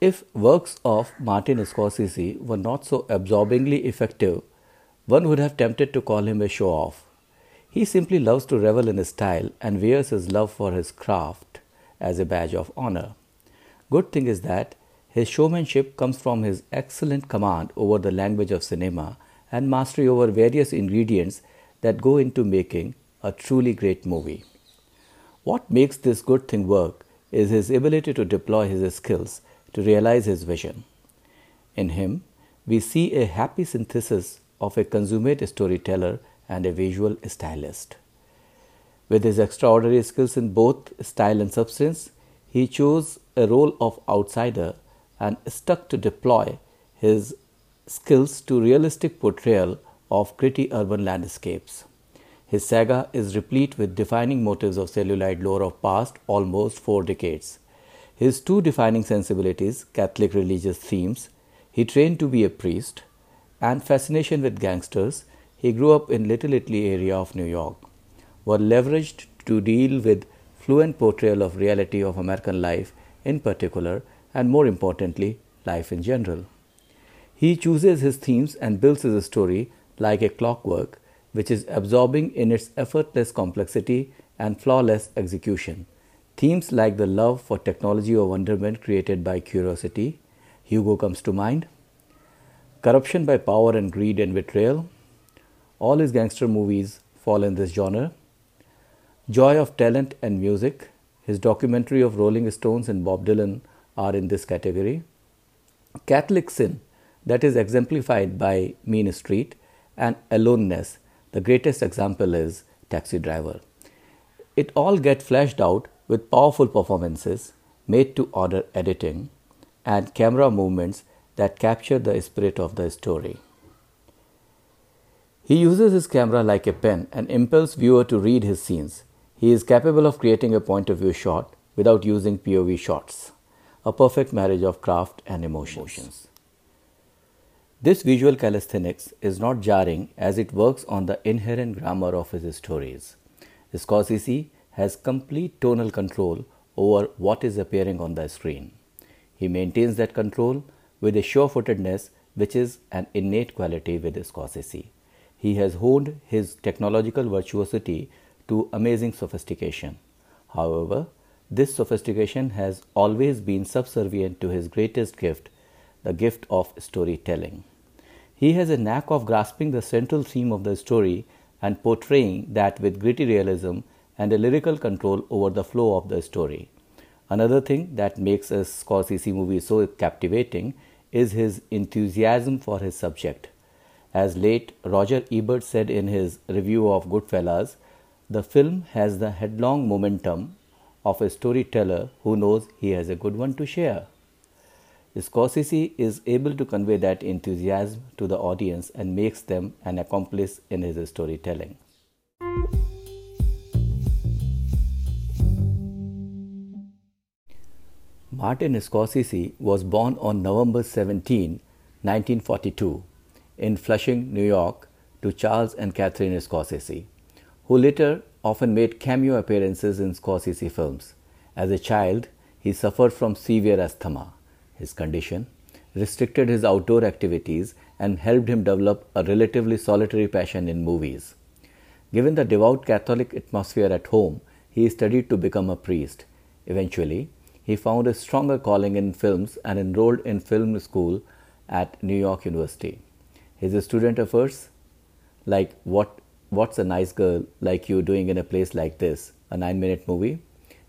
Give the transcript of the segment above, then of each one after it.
If works of Martin Scorsese were not so absorbingly effective, one would have tempted to call him a show off. He simply loves to revel in his style and wears his love for his craft as a badge of honor. Good thing is that his showmanship comes from his excellent command over the language of cinema and mastery over various ingredients that go into making a truly great movie. What makes this good thing work is his ability to deploy his skills to realize his vision. In him, we see a happy synthesis of a consummate storyteller and a visual stylist. With his extraordinary skills in both style and substance, he chose a role of outsider and stuck to deploy his skills to realistic portrayal of gritty urban landscapes. His saga is replete with defining motives of celluloid lore of past almost four decades. His two defining sensibilities, Catholic religious themes, he trained to be a priest, and fascination with gangsters, he grew up in Little Italy area of New York, were leveraged to deal with fluent portrayal of reality of American life in particular, and more importantly, life in general. He chooses his themes and builds his story like a clockwork, which is absorbing in its effortless complexity and flawless execution. Themes like the love for technology or wonderment created by curiosity, Hugo comes to mind. Corruption by power and greed and betrayal. All his gangster movies fall in this genre. Joy of talent and music. His documentary of Rolling Stones and Bob Dylan are in this category. Catholic sin, that is exemplified by Mean Street, and aloneness. The greatest example is Taxi Driver. It all gets fleshed out with powerful performances, made to order editing, and camera movements that capture the spirit of the story. He uses his camera like a pen and impels viewer to read his scenes. He is capable of creating a point of view shot without using POV shots, a perfect marriage of craft and emotions. This visual calisthenics is not jarring as it works on the inherent grammar of his stories. Scorsese has complete tonal control over what is appearing on the screen. He maintains that control with a sure footedness which is an innate quality with Scorsese. He has honed his technological virtuosity to amazing sophistication. However, this sophistication has always been subservient to his greatest gift, the gift of storytelling. He has a knack of grasping the central theme of the story and portraying that with gritty realism and a lyrical control over the flow of the story. Another thing that makes a Scorsese movie so captivating is his enthusiasm for his subject. As late Roger Ebert said in his review of Goodfellas, the film has the headlong momentum of a storyteller who knows he has a good one to share. Scorsese is able to convey that enthusiasm to the audience and makes them an accomplice in his storytelling. Martin Scorsese was born on November 17, 1942, in Flushing, New York, to Charles and Catherine Scorsese, who later often made cameo appearances in Scorsese films. As a child, he suffered from severe asthma. His condition restricted his outdoor activities and helped him develop a relatively solitary passion in movies. Given the devout Catholic atmosphere at home, he studied to become a priest. Eventually, he found a stronger calling in films and enrolled in film school at New York University. His student efforts, like what What's a Nice Girl Like You Doing in a Place Like This, a 9 minute movie,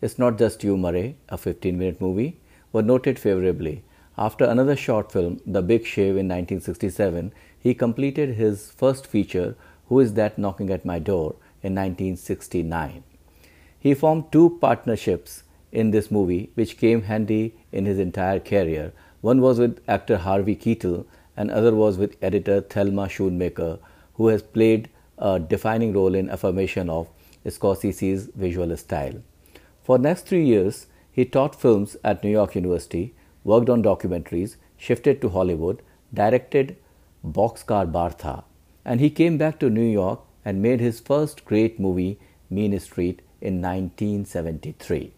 It's Not Just You, Murray, a 15 minute movie, were noted favorably. After another short film, The Big Shave in 1967, he completed his first feature, Who Is That Knocking at My Door, in 1969. He formed two partnerships in this movie, which came handy in his entire career. One was with actor Harvey Keitel, and other was with editor Thelma Schoonmaker, who has played a defining role in affirmation of Scorsese's visual style. For next three years, he taught films at New York University, worked on documentaries, shifted to Hollywood, directed Boxcar Bertha, and he came back to New York and made his first great movie, Mean Street in 1973.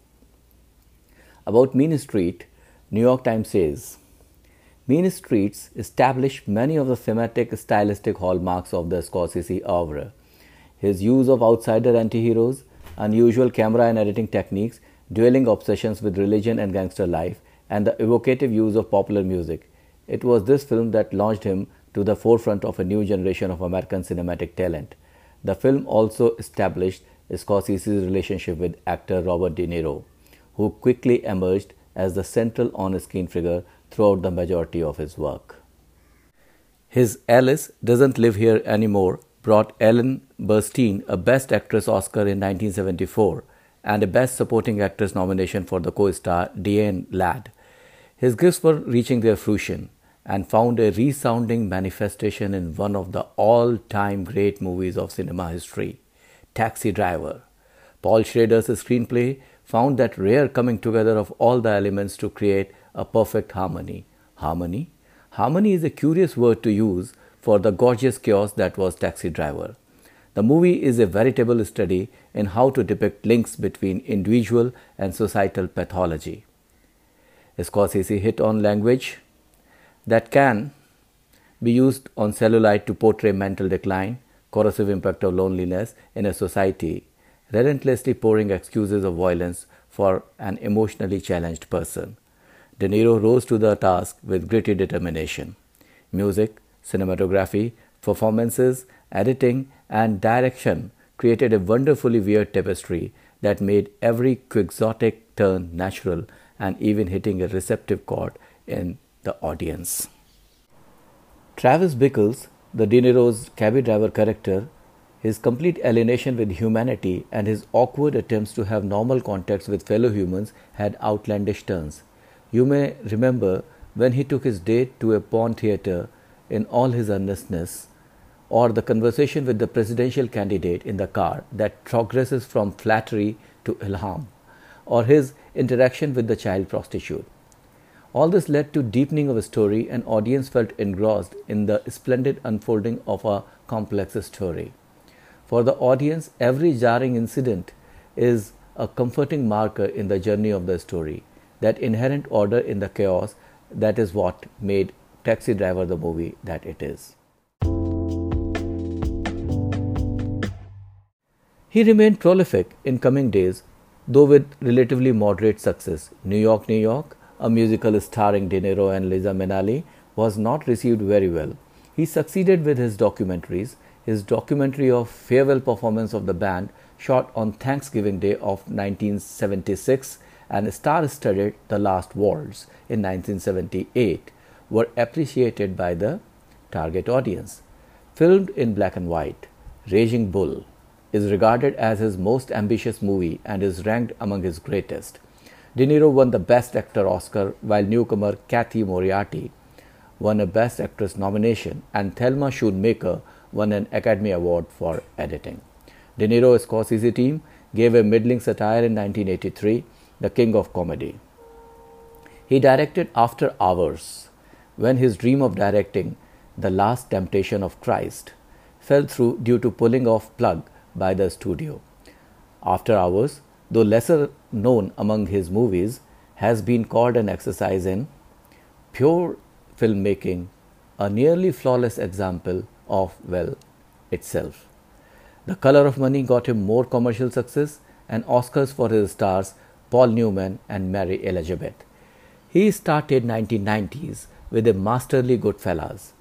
About Mean Street, New York Times says Mean Streets established many of the thematic stylistic hallmarks of the Scorsese oeuvre. His use of outsider anti-heroes, unusual camera and editing techniques, dwelling obsessions with religion and gangster life, and the evocative use of popular music. It was this film that launched him to the forefront of a new generation of American cinematic talent. The film also established Scorsese's relationship with actor Robert De Niro, who quickly emerged as the central on screen figure throughout the majority of his work. His Alice Doesn't Live Here Anymore brought Ellen Burstyn a Best Actress Oscar in 1974 and a Best Supporting Actress nomination for the co star Diane Ladd. His gifts were reaching their fruition and found a resounding manifestation in one of the all time great movies of cinema history, Taxi Driver. Paul Schrader's screenplay found that rare coming together of all the elements to create a perfect harmony. Harmony? Harmony is a curious word to use for the gorgeous chaos that was Taxi Driver. The movie is a veritable study in how to depict links between individual and societal pathology. Scorsese hit on language that can be used on celluloid to portray mental decline, corrosive impact of loneliness in a society relentlessly pouring excuses of violence for an emotionally challenged person. De Niro rose to the task with gritty determination. Music, cinematography, performances, editing, and direction created a wonderfully weird tapestry that made every quixotic turn natural and even hitting a receptive chord in the audience. Travis Bickles, the De Niro's cabby driver character, his complete alienation with humanity and his awkward attempts to have normal contacts with fellow humans had outlandish turns. You may remember when he took his date to a pawn theater in all his earnestness, or the conversation with the presidential candidate in the car that progresses from flattery to ilham, or his interaction with the child prostitute. All this led to deepening of a story, and audience felt engrossed in the splendid unfolding of a complex story. For the audience, every jarring incident is a comforting marker in the journey of the story. That inherent order in the chaos, that is what made Taxi Driver the movie that it is. He remained prolific in coming days, though with relatively moderate success. New York, New York, a musical starring De Niro and Liza Minnelli, was not received very well. He succeeded with his documentaries, his documentary of farewell performance of the band shot on Thanksgiving Day of 1976 and star-studded The Last Waltz in 1978 were appreciated by the target audience. Filmed in black and white, Raging Bull is regarded as his most ambitious movie and is ranked among his greatest. De Niro won the Best Actor Oscar while newcomer Cathy Moriarty won a Best Actress nomination and Thelma Schoonmaker won an Academy Award for editing. De Niro's Scorsese team gave a middling satire in 1983, The King of Comedy. He directed After Hours, when his dream of directing The Last Temptation of Christ fell through due to pulling off plug by the studio. After Hours, though lesser known among his movies, has been called an exercise in pure filmmaking, a nearly flawless example of, well, itself. The Color of Money got him more commercial success and Oscars for his stars Paul Newman and Mary Elizabeth. He started 1990s with a masterly Goodfellas.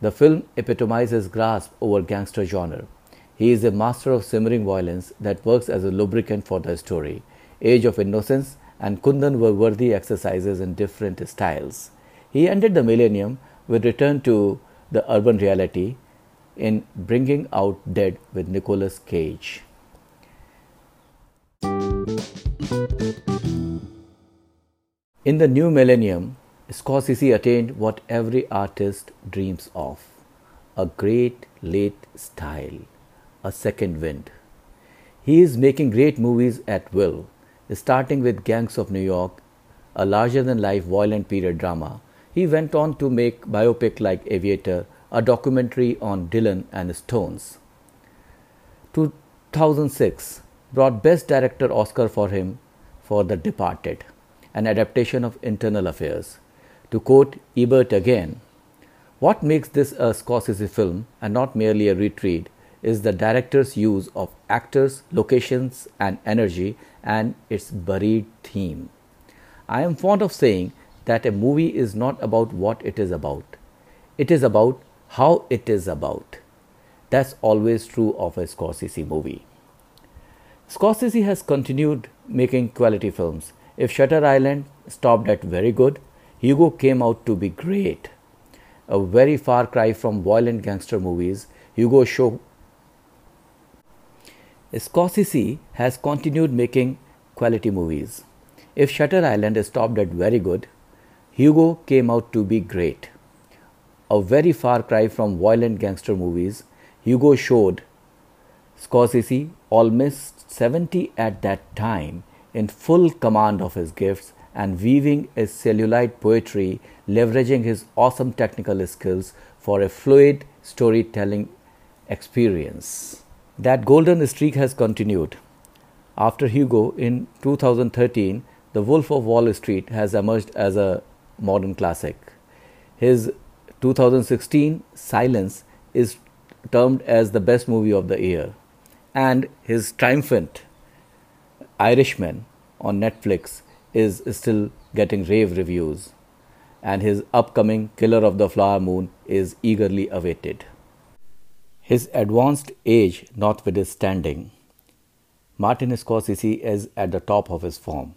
The film epitomizes grasp over gangster genre. He is a master of simmering violence that works as a lubricant for the story. Age of Innocence and Kundun were worthy exercises in different styles. He ended the millennium with Return to the urban reality in Bringing Out Dead with Nicolas Cage. In the new millennium, Scorsese attained what every artist dreams of a great late style, a second wind. He is making great movies at will, starting with Gangs of New York, a larger than life violent period drama. He went on to make biopic like Aviator, a documentary on Dylan and Stones. 2006, brought Best Director Oscar for him for The Departed, an adaptation of Infernal Affairs. To quote Ebert again, what makes this a Scorsese film and not merely a retreat is the director's use of actors, locations, and energy and its buried theme. I am fond of saying that a movie is not about what it is about, it is about how it is about. That's always true of a Scorsese movie. Scorsese has continued making quality films. If Shutter Island stopped at very good, Hugo came out to be great. A very far cry from violent gangster movies, Hugo show Scorsese has continued making quality movies. If Shutter Island stopped at very good, Hugo came out to be great. A very far cry from violent gangster movies, Hugo showed Scorsese, almost 70 at that time, in full command of his gifts and weaving a celluloid poetry, leveraging his awesome technical skills for a fluid storytelling experience. That golden streak has continued. After Hugo in 2013, The Wolf of Wall Street has emerged as a modern classic. His 2016 Silence is termed as the best movie of the year, and his triumphant Irishman on Netflix is still getting rave reviews, and his upcoming Killer of the Flower Moon is eagerly awaited. His advanced age notwithstanding, Martin Scorsese is at the top of his form.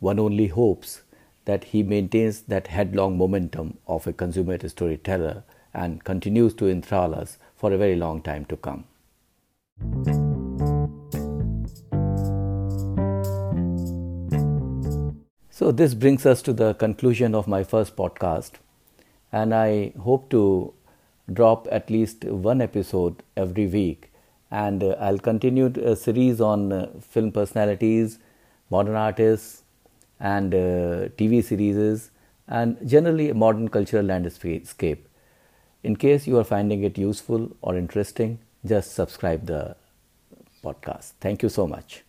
One only hopes that he maintains that headlong momentum of a consummate storyteller and continues to enthrall us for a very long time to come. So, this brings us to the conclusion of my first podcast, and I hope to drop at least one episode every week. And uh, I'll continue a series on uh, film personalities, modern artists, and uh, TV series, and generally a modern cultural landscape. In case you are finding it useful or interesting, just subscribe the podcast. Thank you so much.